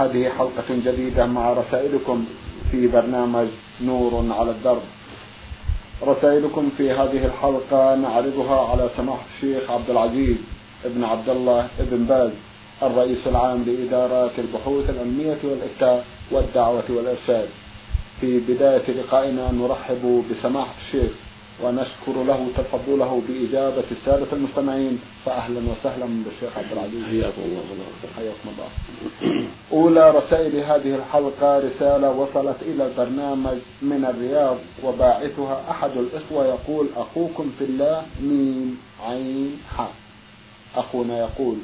هذه حلقة جديدة مع رسائلكم في برنامج نور على الدرب. رسائلكم في هذه الحلقة نعرضها على سماحة الشيخ عبد العزيز ابن عبد الله ابن باز الرئيس العام لإدارات البحوث العلمية والإفتاء والدعوة والإرشاد. في بداية لقائنا نرحب بسماحة الشيخ. ونشكر له تفضله بإجابة السادة المستمعين فأهلا وسهلا بالشيخ عبد العزيز. حياكم الله حياكم الله. أولى رسائل هذه الحلقة رسالة وصلت إلى البرنامج من الرياض وباعثها أحد الإخوة يقول أخوكم في الله ميم عين حاء أخونا يقول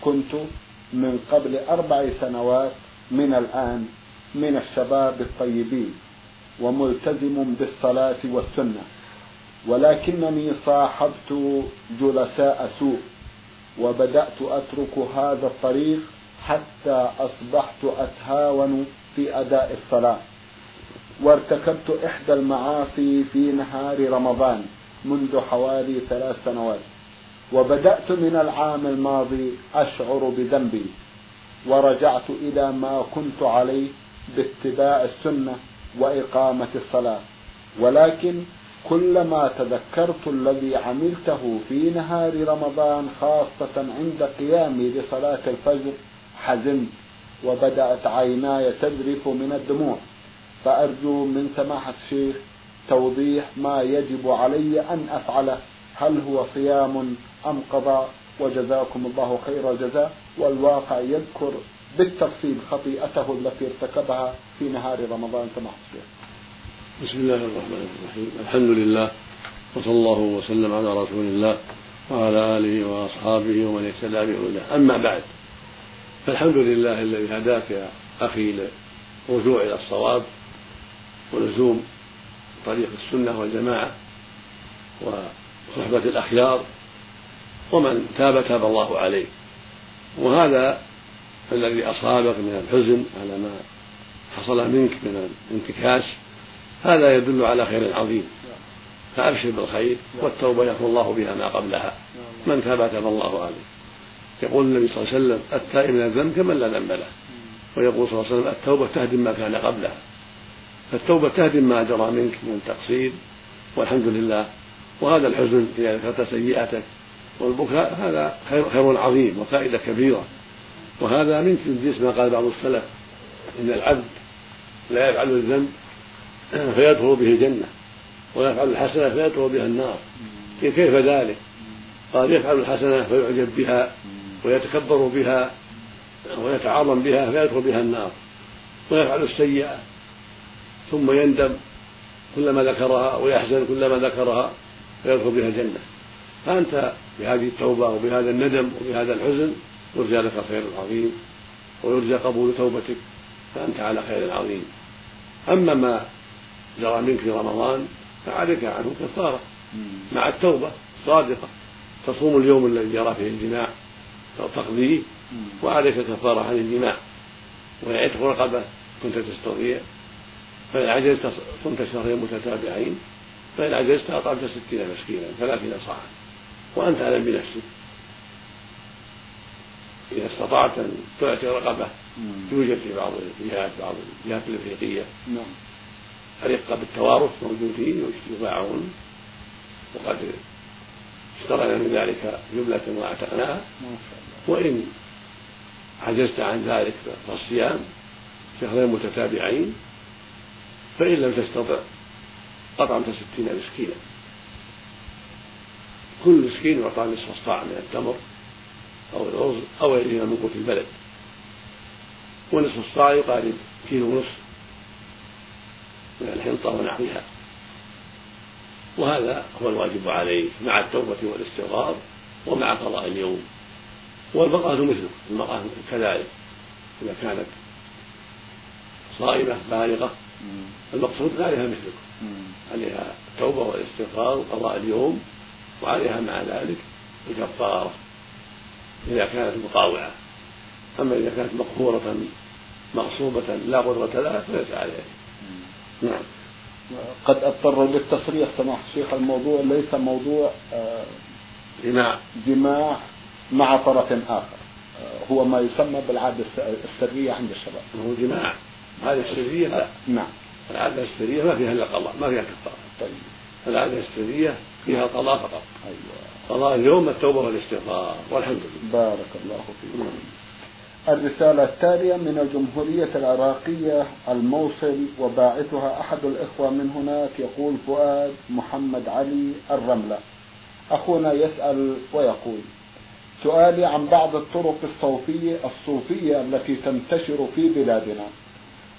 كنت من قبل أربع سنوات من الآن من الشباب الطيبين وملتزم بالصلاة والسنة ولكنني صاحبت جلساء سوء وبدأت أترك هذا الطريق حتى أصبحت أتهاون في أداء الصلاة. وارتكبت إحدى المعاصي في نهار رمضان منذ حوالي ثلاث سنوات. وبدأت من العام الماضي أشعر بذنبي. ورجعت إلى ما كنت عليه باتباع السنة وإقامة الصلاة. ولكن كلما تذكرت الذي عملته في نهار رمضان خاصة عند قيامي لصلاة الفجر حزنت وبدأت عيناي تذرف من الدموع. فأرجو من سماحة الشيخ توضيح ما يجب علي أن أفعله هل هو صيام أم قضاء؟ وجزاكم الله خير الجزاء. والواقع يذكر بالتفصيل خطيئته التي ارتكبها في نهار رمضان سماحة الشيخ. بسم الله الرحمن الرحيم. الحمد لله وصلى الله وسلم على رسول الله وعلى آله وأصحابه ومن اهتدى بهداه. أما بعد فالحمد لله الذي هداك يا أخي للرجوع إلى الصواب ولزوم طريق السنة والجماعة وصحبة الأخيار ومن تاب تاب الله عليه. وهذا الذي أصابك من الحزن على ما حصل منك من الانتكاس هذا يدل على خير عظيم فأبشر بالخير والتوبة يغفر الله بها ما قبلها. من تاب تاب الله عليه. يقول النبي صلى الله عليه وسلم التائب من الذنب كمن لا ذنب له. ويقول صلى الله عليه وسلم التوبة تهدم ما كان قبلها. فالتوبة تهدم ما جرى منك من التقصير والحمد لله. وهذا الحزن إذا ذكرت سيئتك والبكاء هذا خير, خير عظيم وفائدة كبيرة. وهذا من جنس ما قال بعض السلف إن العبد لا يفعل الذنب فيدخل به الجنة ويفعل الحسنة فيدخل بها النار. كيف ذلك؟ قال يفعل الحسنة فيعجب بها ويتكبر بها ويتعاظم بها فيدخل بها النار. ويفعل السيئة ثم يندم كلما ذكرها ويحزن كلما ذكرها فيدخل بها الجنة. فأنت بهذه التوبة وبهذا الندم وبهذا الحزن يرجى لك الخير العظيم ويرجى قبول توبتك فأنت على خير عظيم. أما ما جرى منك في رمضان فعليك عنه كفارة. مع التوبة صادقة. تصوم اليوم الذي جرى فيه الجماع أو تقضيه وعليك كفارة عن الجماع. ويعتق رقبة كنت تستطيع فإن عجزت صمت شهرين متتابعين فإن عجزت أطعمت ستين مسكينا ثلاثين صاعا. وأنت أعلم بنفسك. إذا استطعت أن تعتق رقبة يوجد في بعض الجهات بعض الجهات الإفريقية. أرقة بالتوارث موجودين يباعون وقد اشترينا من ذلك جملة وأعتقناها وإن عجزت عن ذلك فالصيام شهرين متتابعين. فإن لم تستطع أطعمت ستين مسكينا. كل مسكين يعطى نصف الصاع من التمر أو الرز أو غيرهما من قوت البلد. ونصف الصاع يقارب كيلو ونصف. من الحنطة ونحوها. وهذا هو الواجب عليه مع التوبة والاستغفار ومع قضاء اليوم. والمرأة مثله المرأة كذلك إذا كانت صائمة بالغة المقصود عليها مثلك عليها التوبة والاستغفار وقضاء اليوم وعليها مع ذلك الكفارة إذا كانت مطاوعة. أما إذا كانت مقهورة مغصوبة لا قدرة لها فليس عليها. نعم. قد أضطر للتصريح سماحة الشيخ الموضوع ليس موضوع جماع. جماع مع طرف آخر. هو ما يسمى بالعادة السرية عند الشباب. هو جماعة العادة السرية لا نعم. العادة السرية ما فيها إلا قضاء ما فيها كفارة. طيب. العادة السرية فيها القضاء فقط. أيوة. قضاء اليوم التوبة والاستغفار والحمد لله. بارك الله فيكم. الرسالة التالية من الجمهورية العراقية الموصل وباعثها أحد الإخوة من هناك يقول فؤاد محمد علي الرملة. أخونا يسأل ويقول سؤالي عن بعض الطرق الصوفية الصوفية التي تنتشر في بلادنا.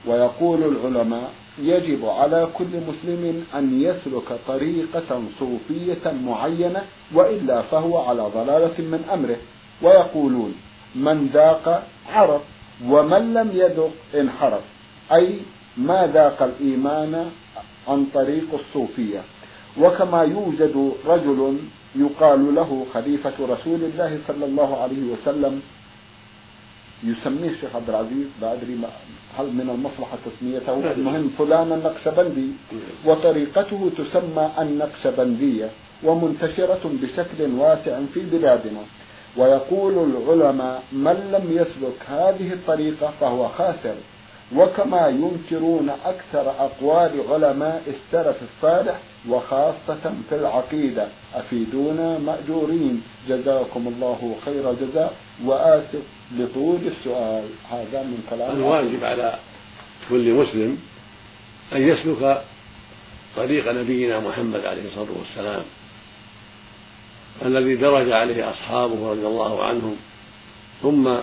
ويقول العلماء يجب على كل مسلم أن يسلك طريقة صوفية معينة وإلا فهو على ضلالة من أمره. ويقولون من ذاق عرف ومن لم يذق انحرف. أي ما ذاق الإيمان عن طريق الصوفية. وكما يوجد رجل يقال له خليفة رسول الله صلى الله عليه وسلم يسميه الشيخ عبد العزيز لا أدري هل من المصلحة تسميته؟ المهم فلان النقشبندي. وطريقته تسمى النقشبندية ومنتشرة بشكل واسع في بلادنا. ويقول العلماء من لم يسلك هذه الطريقة فهو خاسر. وكما ينكرون أكثر أقوال علماء السلف الصالح وخاصة في العقيدة. أفيدونا مأجورين. جزاكم الله خير الجزاء. وآسف لطول السؤال. هذا من كلام الواجب على كل مسلم أن يسلك طريق نبينا محمد عليه الصلاة والسلام. الذي درج عليه أصحابه رضي الله عنهم ثم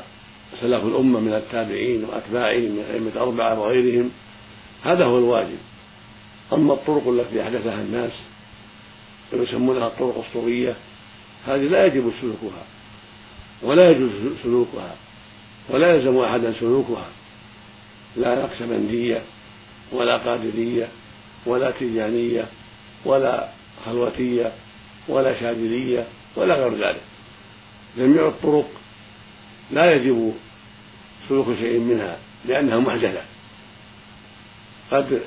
سلف الأمة من التابعين وأتباعهم من أئمة أربعة وغيرهم هذا هو الواجب. أما الطرق التي أحدثها الناس ويسمونها الطرق الصوفية هذه لا يجب سلوكها ولا يجوز سلوكها ولا يلزم أحدا سلوكها لا نقشبندية ولا قادرية ولا تيجانية ولا خلوتية ولا شاذلية ولا غير ذلك. جميع الطرق لا يجب سلوك شيء منها لأنها محدثة. قد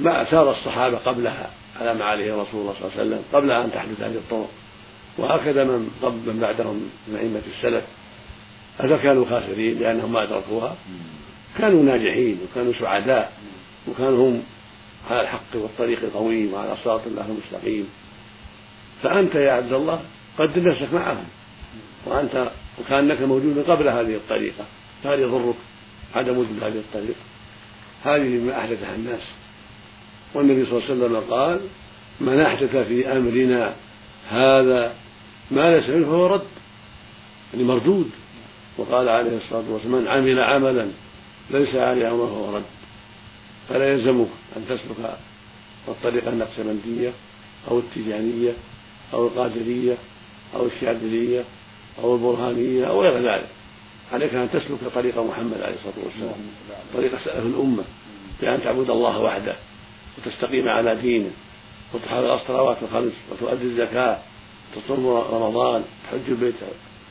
ما سار الصحابة قبلها على ما عليه رسول الله صلى الله عليه وسلم قبل أن تحدث هذه الطرق وهكذا من من بعدهم من أئمة السلف. كانوا خاسرين لأنهم ما أدركوها. كانوا ناجحين وكانوا سعداء وكانوا هم على الحق والطريق القويم وعلى صراط الله المستقيم. فأنت يا عبد الله قدم نفسك معهم. وأنت وكأنك موجود قبل هذه الطريقة. فهل يضرك عدم وجود هذه الطريقة؟ هذه ما أحدثها الناس. والنبي صلى الله عليه وسلم قال من أحدث في أمرنا هذا ما ليس منه فهو رد يعني مردود. وقال عليه الصلاة والسلام من عمل عملا ليس عليه أمره فهو رد. فلا يلزمك أن تسلك الطريقة النقشبندية أو التيجانية أو القادرية أو الشاذلية أو البرهانية أو غير ذلك. عليك أن تسلك طريق محمد عليه الصلاة والسلام طريق سلف الأمة بأن تعبد الله وحده وتستقيم على دينه وتحافظ على الصلوات الخمس وتؤدي الزكاة تصوم رمضان تحج البيت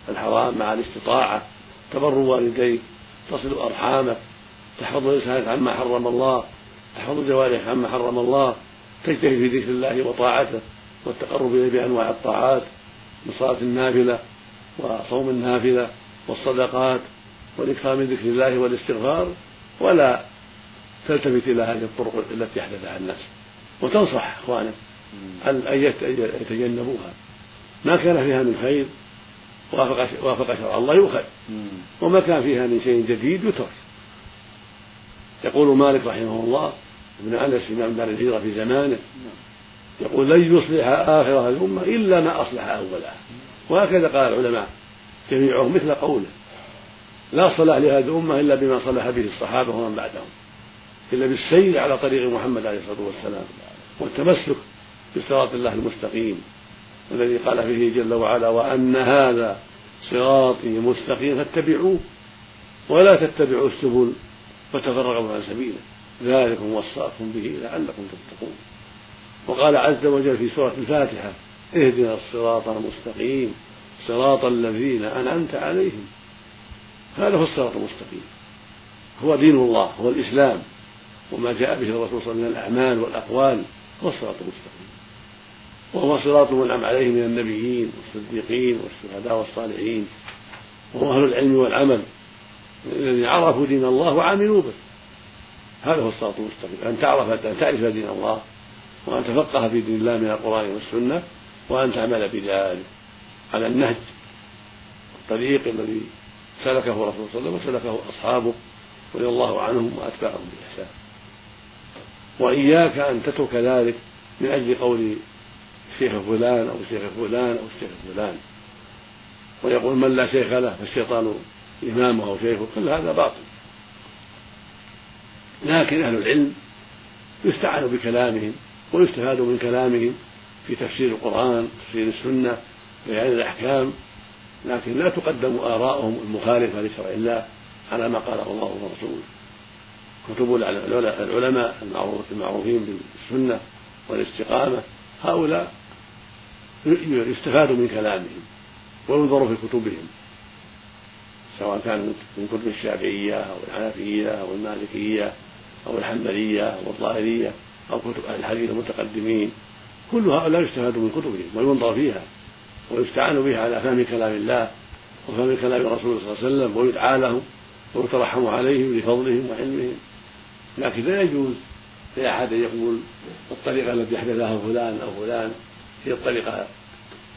الحرام مع الاستطاعة تبر والديك تصل أرحامك تحفظ لسانك عما حرم الله تحفظ جوارحك عما حرم الله تجتهد في ذكر الله وطاعته. والتقرب إليه بأنواع الطاعات من صلاة النافلة وصوم النافلة والصدقات والإكثار من ذكر الله والاستغفار ولا تلتفت إلى هذه الطرق التي أحدثها الناس. وتنصح إخوانك أن يتجنبوها. ما كان فيها من خير وافق وافق شرع الله يؤخذ. وما كان فيها من شيء جديد يترك. يقول مالك رحمه الله ابن أنس إمام دار الهجرة في زمانه يقول لن يصلح آخر هذه الأمة إلا ما أصلح اولها وهكذا قال العلماء جميعهم مثل قوله لا صلاح لهذه الأمة إلا بما صلح به الصحابة ومن بعدهم إلا بالسير على طريق محمد عليه الصلاة والسلام والتمسك بصراط الله المستقيم الذي قال فيه جل وعلا وأن هذا صراطي مستقيم فاتبعوه ولا تتبعوا السبل فتفرقوا عن سبيله. ذلكم وصاكم به لعلكم تتقون. وقال عز وجل في سورة الفاتحة اهدنا الصراط المستقيم صراط الذين أنعمت عليهم. هذا هو الصراط المستقيم. هو دين الله هو الإسلام. وما جاء به الرسول صلى الله عليه وسلم من الأعمال والأقوال هو الصراط المستقيم. وهو صراط منعم عليه من النبيين والصديقين والشهداء والصالحين. وهو أهل العلم والعمل الذين عرفوا دين الله وعملوا به. هذا هو الصراط المستقيم. أن تعرف أن تعرف دين الله. وأن تفقه في دين الله من القرآن والسنة وأن تعمل بذلك على النهج الطريق الذي سلكه الرسول صلى الله عليه وسلم وسلكه أصحابه رضي الله عنهم وأتباعهم بإحسان. وإياك أن تترك ذلك من أجل قول شيخ فلان أو شيخ فلان أو شيخ فلان. ويقول من لا شيخ له فالشيطان إمامه أو شيخه كل هذا باطل. لكن أهل العلم يستعان بكلامهم ويستفاد من كلامهم في تفسير القرآن تفسير السنة بيان الأحكام لكن لا تقدم آراءهم المخالفة لشرع الله على ما قاله الله ورسوله. كتب العلماء المعروفين بالسنة والاستقامة هؤلاء يستفاد من كلامهم وينظر في كتبهم سواء كان من كتب الشافعية أو الحنفية أو المالكية أو الحنبلية أو الظاهرية. أو كتب أهل الحديث المتقدمين كل هؤلاء يستفاد من كتبهم وينظر فيها ويستعان بها على فهم كلام الله وفهم كلام الرسول صلى الله عليه وسلم ويدعى لهم ويترحم عليهم لفضلهم وعلمهم. لكن لا يجوز لأحد أن يقول الطريقة التي أحدثها فلان أو فلان هي الطريقة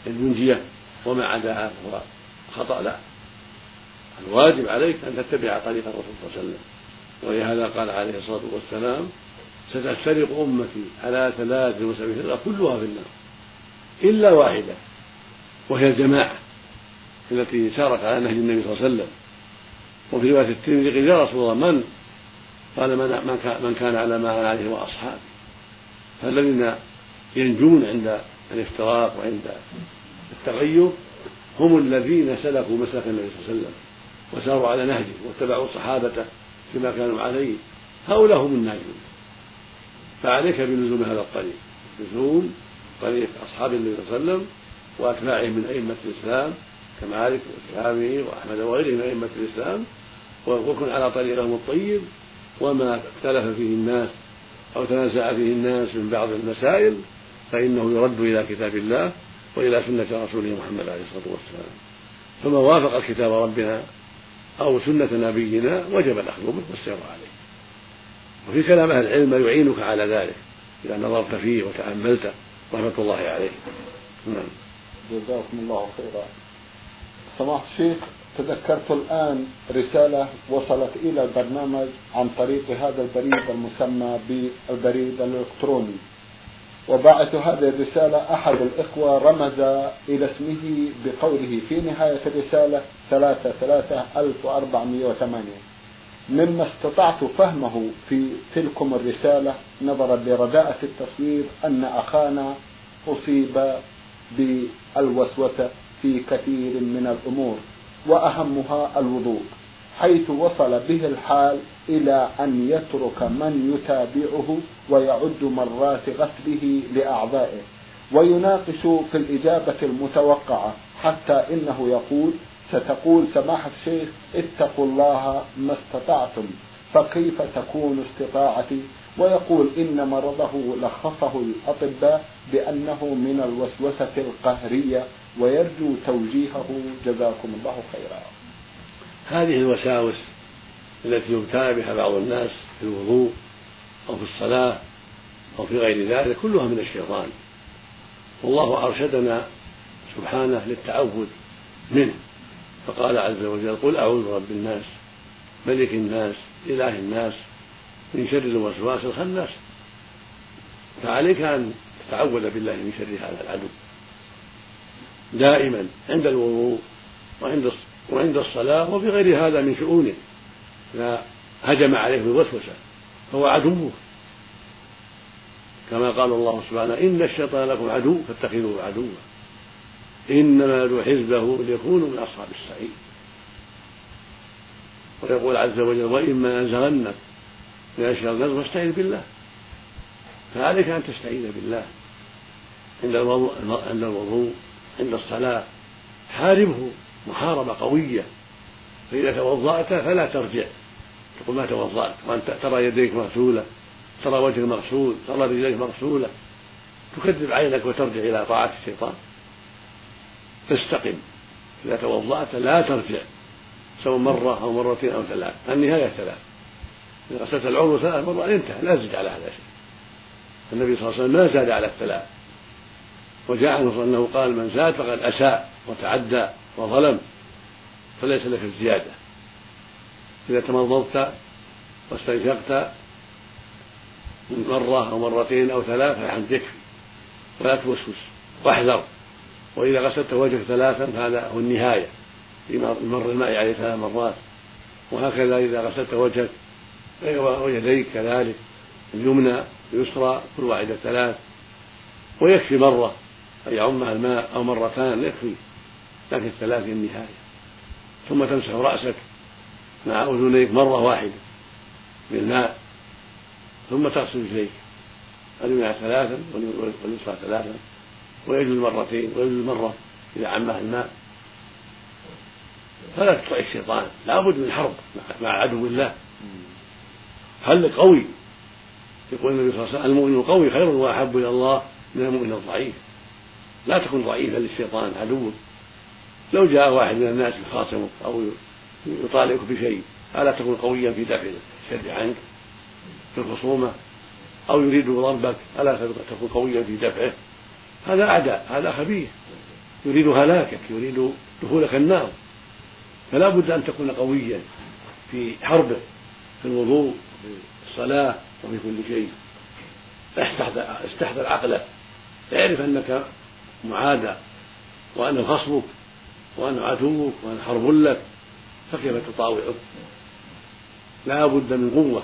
المنجية وما عداها هو خطأ لا. الواجب عليك أن تتبع طريق الرسول صلى الله عليه وسلم. ولهذا قال عليه الصلاة والسلام ستفترق أمتي على ثلاث وسبعين فرقة كلها في النار إلا واحدة وهي الجماعة التي سارت على نهج النبي صلى الله عليه وسلم. وفي رواية الترمذي قيل يا رسول الله من؟ قال من من كان على ما أنا عليه واصحابي فالذين ينجون عند الافتراق وعند التغير هم الذين سلكوا مسلك النبي صلى الله عليه وسلم وساروا على نهجه واتبعوا صحابته فيما كانوا عليه. هؤلاء هم الناجون. فعليك بلزوم هذا الطريق. لزوم طريق أصحاب النبي صلى الله عليه وسلم واتباعهم من أئمة الإسلام كمالك والشافعي وأحمد وغيرهم من أئمة الإسلام وكن على طريقهم الطيب وما اختلف فيه الناس أو تنازع فيه الناس من بعض المسائل فإنه يرد إلى كتاب الله وإلى سنة رسوله محمد عليه الصلاة والسلام. فما وافق كتاب ربنا أو سنة نبينا وجب الأخذ به والسير عليه. وفي كلام أهل العلم ما يعينك على ذلك إذا نظرت فيه وتأملته رحمة الله عليه نعم. جزاكم الله خيرا. سماحة الشيخ تذكرت الآن رسالة وصلت إلى البرنامج عن طريق هذا البريد المسمى بالبريد الإلكتروني. وباعث هذه الرسالة أحد الإخوة رمز إلى اسمه بقوله في نهاية الرسالة ثلاثة ثلاثة ألف وأربعمائة وثمانية. مما استطعت فهمه في تلكم الرسالة نظرا لرداءة التصوير أن أخانا أصيب بالوسوسة في كثير من الأمور وأهمها الوضوء حيث وصل به الحال إلى أن يترك من يتابعه ويعد مرات غسله لأعضائه ويناقش في الإجابة المتوقعة حتى إنه يقول ستقول سماحة الشيخ اتقوا الله ما استطعتم فكيف تكون استطاعتي؟ ويقول إن مرضه لخصه الأطباء بأنه من الوسوسة القهرية ويرجو توجيهه. جزاكم الله خيرا. هذه الوساوس التي يبتلى بها بعض الناس في الوضوء أو في الصلاة أو في غير ذلك كلها من الشيطان. والله أرشدنا سبحانه للتعوذ منه. فقال عز وجل قل أعوذ برب الناس ملك الناس إله الناس من شر الوسواس الخناس. فعليك أن تتعوذ بالله من شر هذا العدو. دائما عند الوضوء وعند وعند الصلاة وفي غير هذا من شؤونه. إذا هجم عليه بالوسوسة فهو عدوك كما قال الله سبحانه إن الشيطان لكم عدو فاتخذوه عدوا. إنما يدعو حزبه ليكونوا من أصحاب السعير. ويقول عز وجل وإما ينزغنك من أشياء النزغ فاستعذ بالله. فعليك أن تستعيذ بالله. عند الوضوء عند الوضوء عند الصلاة. حاربه محاربة قوية. فإذا توضأت فلا ترجع. تقول ما توضأت؟ وأنت ترى يديك مغسولة ترى وجهك مغسول ترى رجليك مغسولة. تكذب عينك وترجع إلى طاعة الشيطان. فاستقم. إذا توضأت لا ترجع. سواء مرة أو مرتين أو ثلاث. النهاية ثلاث. إذا غسلت العضو ثلاث مرات انتهى. لا تزيد على هذا شيء. النبي صلى الله عليه وسلم ما زاد على الثلاث. وجاء عنه أنه قال من زاد فقد أساء وتعدى وظلم فليس لك الزيادة. إذا تمضضت واستنشقت مرة أو مرتين أو ثلاث فالحمد يكفي ولا توسوس واحذر. وإذا غسلت وجهك ثلاثا فهذا هو النهاية. في مر الماء عليه ثلاث مرات. وهكذا إذا غسلت وجهك ويديك كذلك. اليمنى اليسرى كل واحدة ثلاث. ويكفي مرة. أن يعمها الماء أو مرتان يكفي. لكن الثلاث هي النهاية. ثم تمسح رأسك مع أذنيك مرة واحدة بالماء. ثم تغسل رجليك اليمنى ثلاثا واليسرى ثلاثا. ويجوز مرتين ويجوز مرة إذا عمها الماء. فلا تطع الشيطان لابد من حرب مع عدو الله. حل قوي؟ يقول النبي صلى الله عليه وسلم المؤمن القوي خير وأحب إلى الله من المؤمن الضعيف. لا تكن ضعيفا للشيطان عدوك لو جاء واحد من الناس يخاصمك أو يطالبك بشيء ألا تكن قويا في دفع الشر عنك في الخصومة؟ أو يريد ضربك ألا تكن قويا في دفعه؟ هذا أعداء هذا خبيث. يريد هلاكك يريد دخولك النار. فلا بد أن تكون قويا في حربه في الوضوء وفي الصلاة وفي كل شيء. استحضر عقله اعرف أنك معادى وانه خصمك وانه عدوك وانه حرب لك. فكيف تطاوعه لا بد من قوة.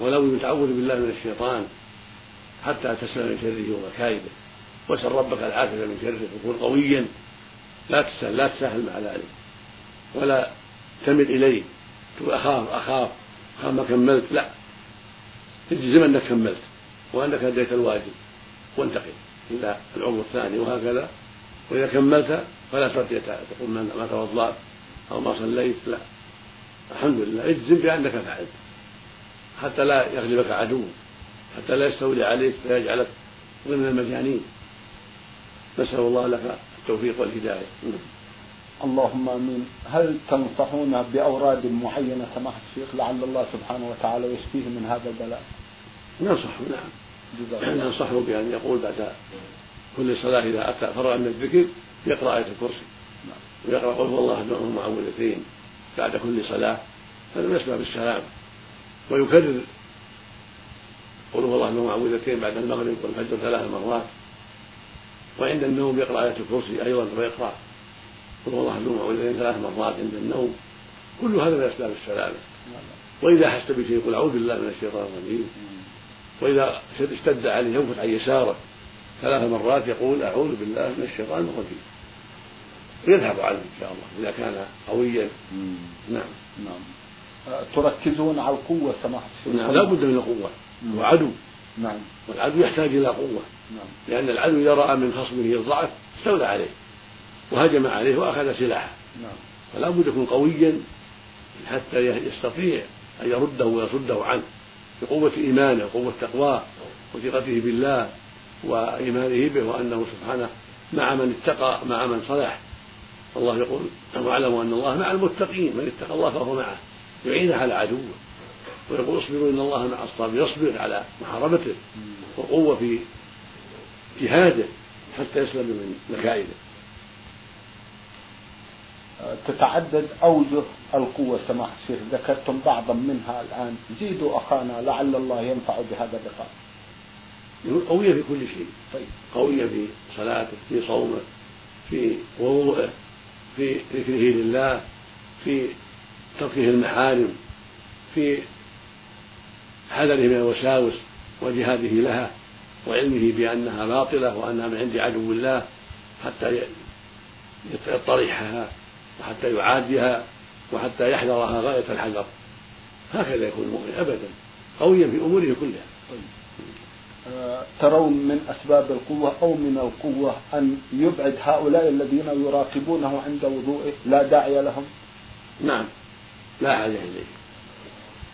ولا بد من تعوذ بالله من الشيطان حتى تسلم من شره ومكايده واسأل ربك العافية من شره وكن قويا. لا تسهل لا تسهل مع ذلك. ولا تمل إليه. تقول أخاف أخاف أخاف ما كملت. لا. اجزم أنك كملت وأنك أديت الواجب. وانتقل إلى العضو الثاني وهكذا. وإذا كملت فلا ترجع تقول ما توضأت أو ما صليت. لا. الحمد لله. اجزم بأنك فعلت. حتى لا يغلبك عدو حتى لا يستولي عليك فيجعلك ضمن المجانين. نسأل الله لك التوفيق والهداية. اللهم آمين. هل تنصحون بأوراد معينة سماحة الشيخ لعل الله سبحانه وتعالى يشفيه من هذا البلاء؟ ننصحه نعم. ننصحه بأن يقول بعد كل صلاة إذا أتى فرغ من الذكر يقرأ آية الكرسي. نعم. ويقرأ قل هو الله احد المعوذتين بعد كل صلاة هذا من أسباب السلام. ويكرر قل هو الله المعوذتين بعد المغرب والفجر ثلاث مرات. وعند النوم يقرأ آية الكرسي أيضا ويقرأ قل هو الله احد المعوذتين ثلاث مرات عند النوم. كل هذا من أسباب السلامة. وإذا احس بشيء يقول أعوذ بالله من الشيطان الرجيم. وإذا اشتد عليه ينفث عن يساره ثلاث مرات يقول أعوذ بالله من الشيطان الرجيم. ويذهب عنه إن شاء الله إذا كان قويا. نعم. نعم. تركزون على القوة سماحة الشيخ نعم لا بد من القوة. هو عدو نعم. والعدو يحتاج إلى قوة. نعم. لأن العدو إذا رأى من خصمه الضعف استولى عليه وهجم عليه وأخذ سلاحه. نعم. فلا بد يكون قويا حتى يستطيع أن يرده ويصده عنه بقوة إيمانه وقوة تقواه وثقته بالله وإيمانه به وأنه سبحانه مع من اتقى مع من صلح. الله يقول واعلموا أن الله مع المتقين من اتقى الله فهو معه. يعينه على عدوه ويقول اصبروا إن الله مع الصابرين يصبر على محاربته وقوة في جهاده حتى يسلم من مكائده تتعدد أوجه القوة سماحة الشيخ ذكرتم بعضا منها الآن. زيدوا أخانا لعل الله ينفع بهذا اللقاء. قوية في كل شيء. طيب. قوية في صلاته في صومه في وضوءه في ذكره لله في تركه المحارم في حذره من الوساوس وجهاده لها وعلمه بأنها باطلة وأنها من عند عدو الله حتى يطرحها وحتى يعاديها وحتى يحذرها غاية الحذر. هكذا يكون المؤمن أبدا قويا في أموره كلها. ترون من أسباب القوة أو من القوة أن يبعد هؤلاء الذين يراقبونه عند وضوئه لا داعي لهم؟ نعم لا حاجة إليه.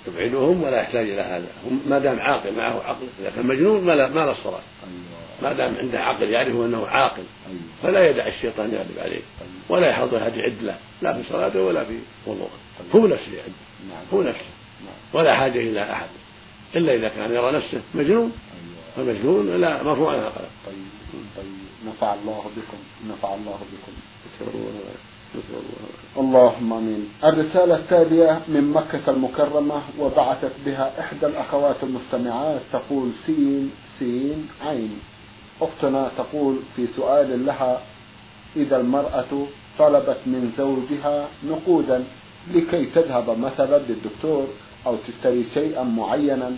يبعدهم ولا يحتاج إلى هذا. ما دام عاقل معه عقل. إذا كان مجنون ما لا ما لا الصلاة ما دام عنده عقل يعرف أنه عاقل فلا يدع الشيطان يغلب عليه ولا يحضر أحد يعد له لا في صلاته ولا في وضوءه. هو نفسه يعد نعم. هو نفسه. نعم. ولا حاجة إلى أحد. إلا إذا كان يرى نفسه مجنون. أيوة. فمجنون لا مرفوع عنها طيب طيب. نفع الله بكم. نفع الله بكم. اللهم آمين. الرسالة التالية من مكة المكرمة وبعثت بها إحدى الأخوات المستمعات تقول سين سين عين. أختنا تقول في سؤال لها إذا المرأة طلبت من زوجها نقودا لكي تذهب مثلا للدكتور أو تشتري شيئا معينا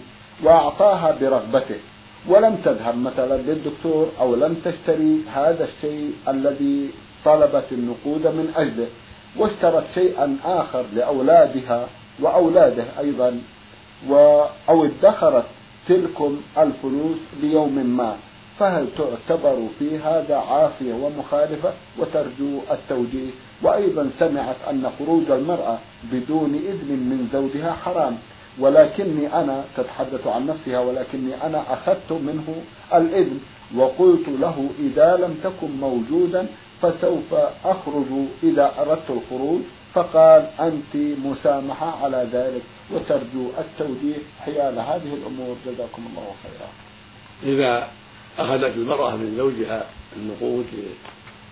وأعطاها برغبته ولم تذهب مثلا للدكتور أو لم تشتري هذا الشيء الذي طلبت النقود من أجله واشترت شيئا آخر لأولادها وأولاده أيضا و أو ادخرت تلكم الفلوس ليوم ما. فهل تعتبر في هذا عافية ومخالفة؟ وترجو التوجيه. وأيضا سمعت أن خروج المرأة بدون إذن من زوجها حرام. ولكني أنا تتحدث عن نفسها ولكني أنا أخذت منه الإذن وقلت له إذا لم تكن موجودا فسوف أخرج إذا أردت الخروج. فقال أنت مسامحة على ذلك وترجو التوجيه. حيال هذه الأمور. جزاكم الله خيرا. إذا أخذت المرأة من زوجها النقود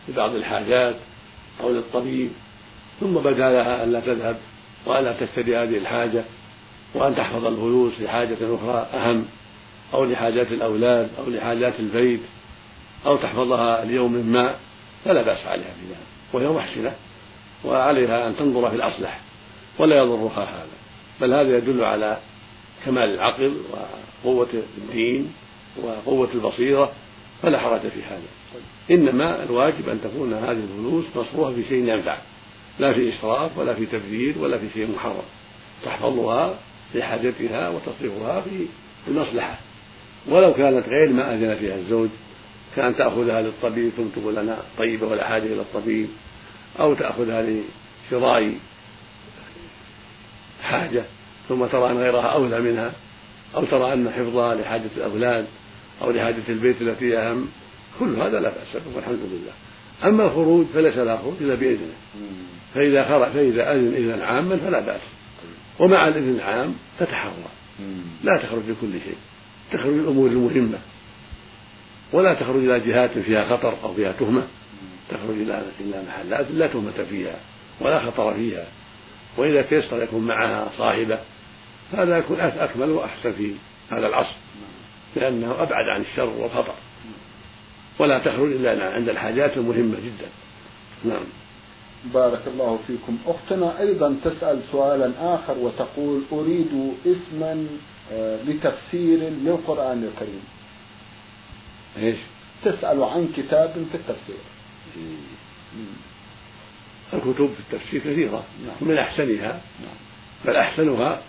لبعض الحاجات أو للطبيب ثم بدأ لها ألا تذهب وألا تشتري هذه الحاجة وأن تحفظ الفلوس لحاجة أخرى أهم أو لحاجات الأولاد أو لحاجات البيت أو تحفظها ليوم ما. فلا بأس عليها في ذلك وهي محسنة وعليها أن تنظر في الأصلح ولا يضرها هذا بل هذا يدل على كمال العقل وقوة الدين وقوة البصيرة فلا حرج في هذا. إنما الواجب أن تكون هذه الفلوس مصروفة في شيء ينفع لا في إسراف ولا في تبذير ولا في شيء محرم تحفظها لحاجتها وتصرفها في المصلحة. ولو كانت غير ما أذن فيها الزوج كأن تأخذها للطبيب ثم تقول أنا طيبة ولا حاجة إلى الطبيب أو تأخذها لشراء حاجة ثم ترى أن غيرها أولى منها أو ترى أن حفظها لحاجة الأولاد أو لحاجة البيت التي أهم. كل هذا لا بأس به والحمد لله. أما الخروج فليس لها خروج إلا بإذنه. فإذا خرج فإذا أذن إذنا عاما فلا بأس. ومع الإذن العام تتحرى لا تخرج لكل شيء. تخرج الأمور المهمة. ولا تخرج إلى جهات فيها خطر أو فيها تهمة. تخرج إلى إلى محلات لا تهمة فيها ولا خطر فيها. وإذا تيسر يكون معها صاحبة هذا يكون أكمل وأحسن في هذا العصر. لأنه أبعد عن الشر والخطر. ولا تخرج إلا عند الحاجات المهمة جدا. نعم. بارك الله فيكم. أختنا أيضا تسأل سؤالا آخر وتقول أريد اسما آه، لتفسير للقرآن الكريم. إيش؟ تسأل عن كتاب في التفسير الكتب في التفسير كثيرة نعم. من أحسنها نعم. بل أحسنها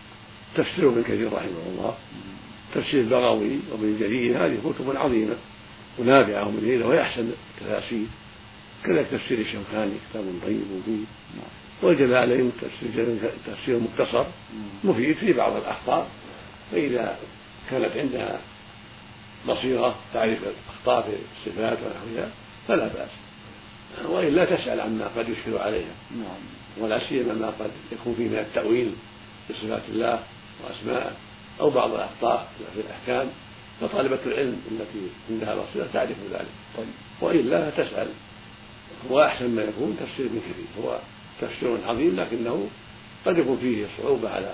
تفسير ابن كثير رحمه الله تفسير البغوي وابن جرير هذه كتب عظيمة ونافعة ومفيدة وهي أحسن التفاسير كذلك تفسير الشوكاني كتاب طيب مفيد نعم. والجلالين تفسير تفسير مختصر مفيد في بعض الأخطاء فإذا كانت عندها بصيرة تعرف الأخطاء في الصفات ونحوها فلا بأس. وإلا تسأل عما قد يشكل عليها. نعم. ولا سيما ما قد يكون فيه من التأويل بصفات الله وأسماءه أو بعض الأخطاء في الأحكام فطالبة العلم التي عندها بصيرة تعرف ذلك. طيب. وإلا تسأل هو أحسن ما يكون تفسير ابن كثير. هو تفسير عظيم لكنه قد يكون فيه صعوبة على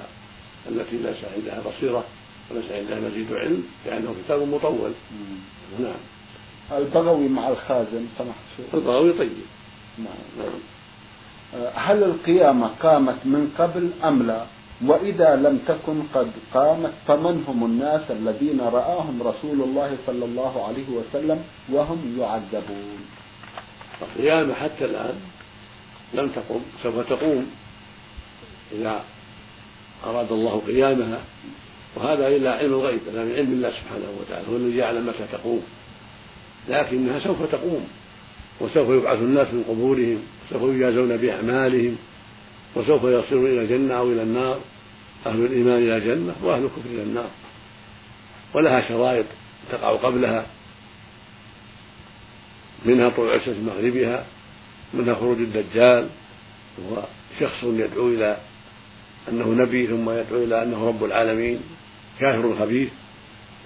التي ليس عندها بصيرة. وليس عندها مزيد علم لأنه كتاب مطول. نعم. البغوي مع الخازن سمحت شيء البغوي طيب. نعم. نعم. هل القيامة قامت من قبل أم لا؟ وإذا لم تكن قد قامت فمن هم الناس الذين رآهم رسول الله صلى الله عليه وسلم وهم يعذبون؟ القيامة حتى الآن لم تقم سوف تقوم إذا أراد الله قيامها. وهذا إلا علم الغيب هذا من علم الله سبحانه وتعالى هو الذي يعلم متى تقوم. لكنها سوف تقوم وسوف يبعث الناس من قبورهم وسوف يجازون بأعمالهم وسوف يصيرون إلى الجنة أو إلى النار. أهل الإيمان إلى الجنة وأهل الكفر إلى النار. ولها شرائط تقع قبلها منها طلوع الشمس مغربها منها خروج الدجال وهو شخص يدعو إلى أنه نبي ثم يدعو إلى أنه رب العالمين. كافر خبيث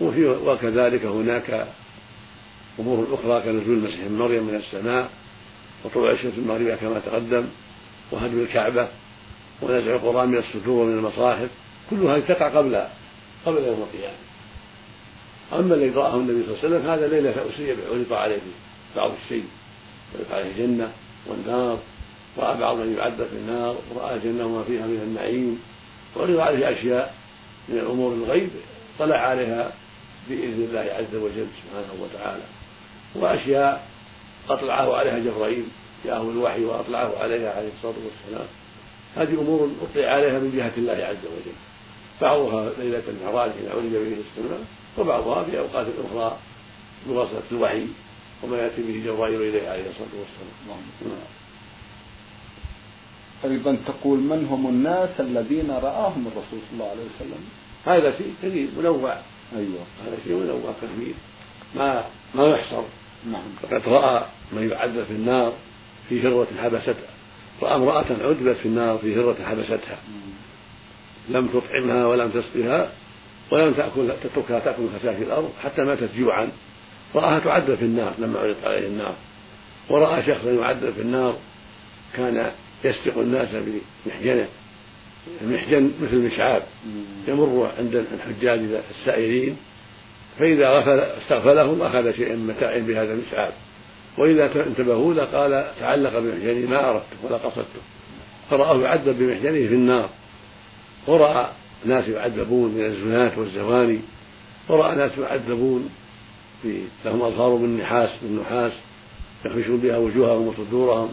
وفي وكذلك هناك أمور أخرى كنزول المسيح ابن مريم من السماء وطلوع الشمس المغربية كما تقدم وهدم الكعبة ونزع القرآن من الصدور ومن المصاحف كلها تقع قبل قبل يوم القيامة. أما الذي رآه النبي صلى الله عليه وسلم هذا ليلة أسري علق عليه بعض الشيء علق عليه الجنة والنار رأى بعض من يعذب في النار ورأى الجنة وما فيها من النعيم وعرض عليه أشياء من الأمور الغيب طلع عليها بإذن الله عز وجل سبحانه وتعالى. وأشياء أطلعه عليها جبرائيل جاءه الوحي وأطلعه عليها عليه الصلاة والسلام. هذه أمور أطلع عليها من جهة الله عز وجل. بعضها ليلة المعراج حين عرج به السماء وبعضها في أوقات أخرى بواسطة الوحي وما يأتي به جبرائيل إليه عليه الصلاة والسلام. نعم. أيضا تقول من هم الناس الذين رآهم الرسول صلى الله عليه وسلم. هذا شيء كثير منوع. أيوه. هذا شيء منوع كثير ما ما يحصر نعم. فقد رأى من يعذب في النار في هرة حبستها. رأى امرأة عذبت في النار في هرة حبستها. لم تطعمها ولم تسقها ولم تأكل تتركها تأكل خشاش الأرض حتى ماتت جوعا. رآها تعذب في النار لما عرضت عليه النار. ورأى شخصا يعذب في النار. كان يسبق الناس بمحجنة المحجن مثل المشعاب يمر عند الحجاج السائرين فإذا غفل استغفلهم أخذ شيئا من متاع بهذا المشعاب. وإذا انتبهوا له قال تعلق بمحجني ما أردته ولا قصدته فرآه يعذب بمحجنه في النار. ورأى ناس يعذبون من الزناة والزواني. ورأى ناس يعذبون لهم أظهار من نحاس من نحاس يخمشون بها وجوههم وصدورهم.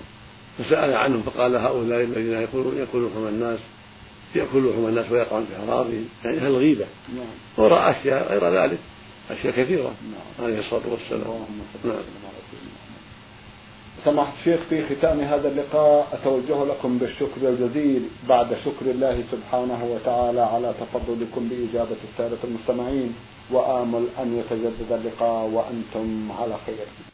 فسأل عنهم فقال هؤلاء الذين يأكلون يأكلون لحم الناس يأكل لحم الناس ويقعون في أعراضهم يعني أهل الغيبة. نعم. ورأى أشياء غير ذلك. أشياء كثيرة. نعم. عليه الصلاة والسلام. نعم. سمحت شيخ في ختام هذا اللقاء أتوجه لكم بالشكر الجزيل. بعد شكر الله سبحانه وتعالى على تفضلكم بإجابة السادة المستمعين. وآمل أن يتجدد اللقاء وأنتم على خير.